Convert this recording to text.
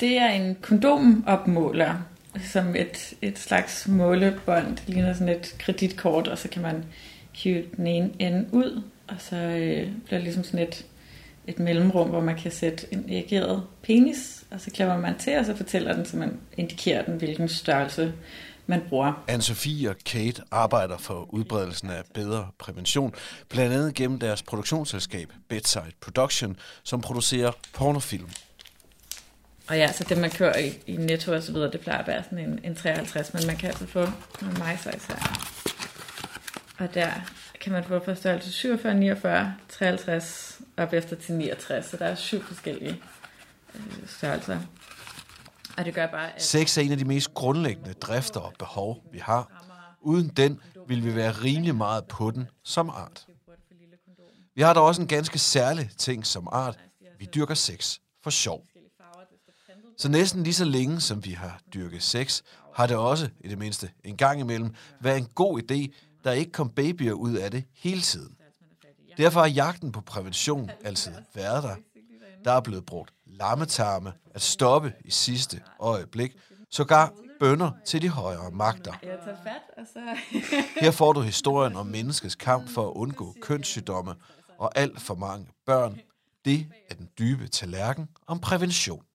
Det er en kondomopmåler, som et, et slags målebånd. Det ligner sådan et kreditkort, og så kan man hive den ene ende ud, og så øh, bliver det ligesom sådan et, et mellemrum, hvor man kan sætte en reageret penis, og så klemmer man til, og så fortæller den, så man indikerer den, hvilken størrelse man bruger. Anne-Sophie og Kate arbejder for udbredelsen af bedre prævention, blandt andet gennem deres produktionsselskab Bedside Production, som producerer pornofilm. Og ja, så det man kører i, i Netto og så videre, det plejer at være sådan en, en 53, men man kan altså få en majsize her. Og der kan man få fra størrelse 47, 49, 53 op efter til 69, så der er syv forskellige øh, størrelser. Og det gør bare, at... Sex er en af de mest grundlæggende drifter og behov, vi har. Uden den vil vi være rimelig meget på den som art. Vi har da også en ganske særlig ting som art. Vi dyrker sex for sjov. Så næsten lige så længe, som vi har dyrket sex, har det også, i det mindste en gang imellem, været en god idé, der ikke kom babyer ud af det hele tiden. Derfor har jagten på prævention altid været der. Der er blevet brugt lammetarme at stoppe i sidste øjeblik, sågar bønder til de højere magter. Her får du historien om menneskets kamp for at undgå kønssygdomme og alt for mange børn. Det er den dybe tallerken om prævention.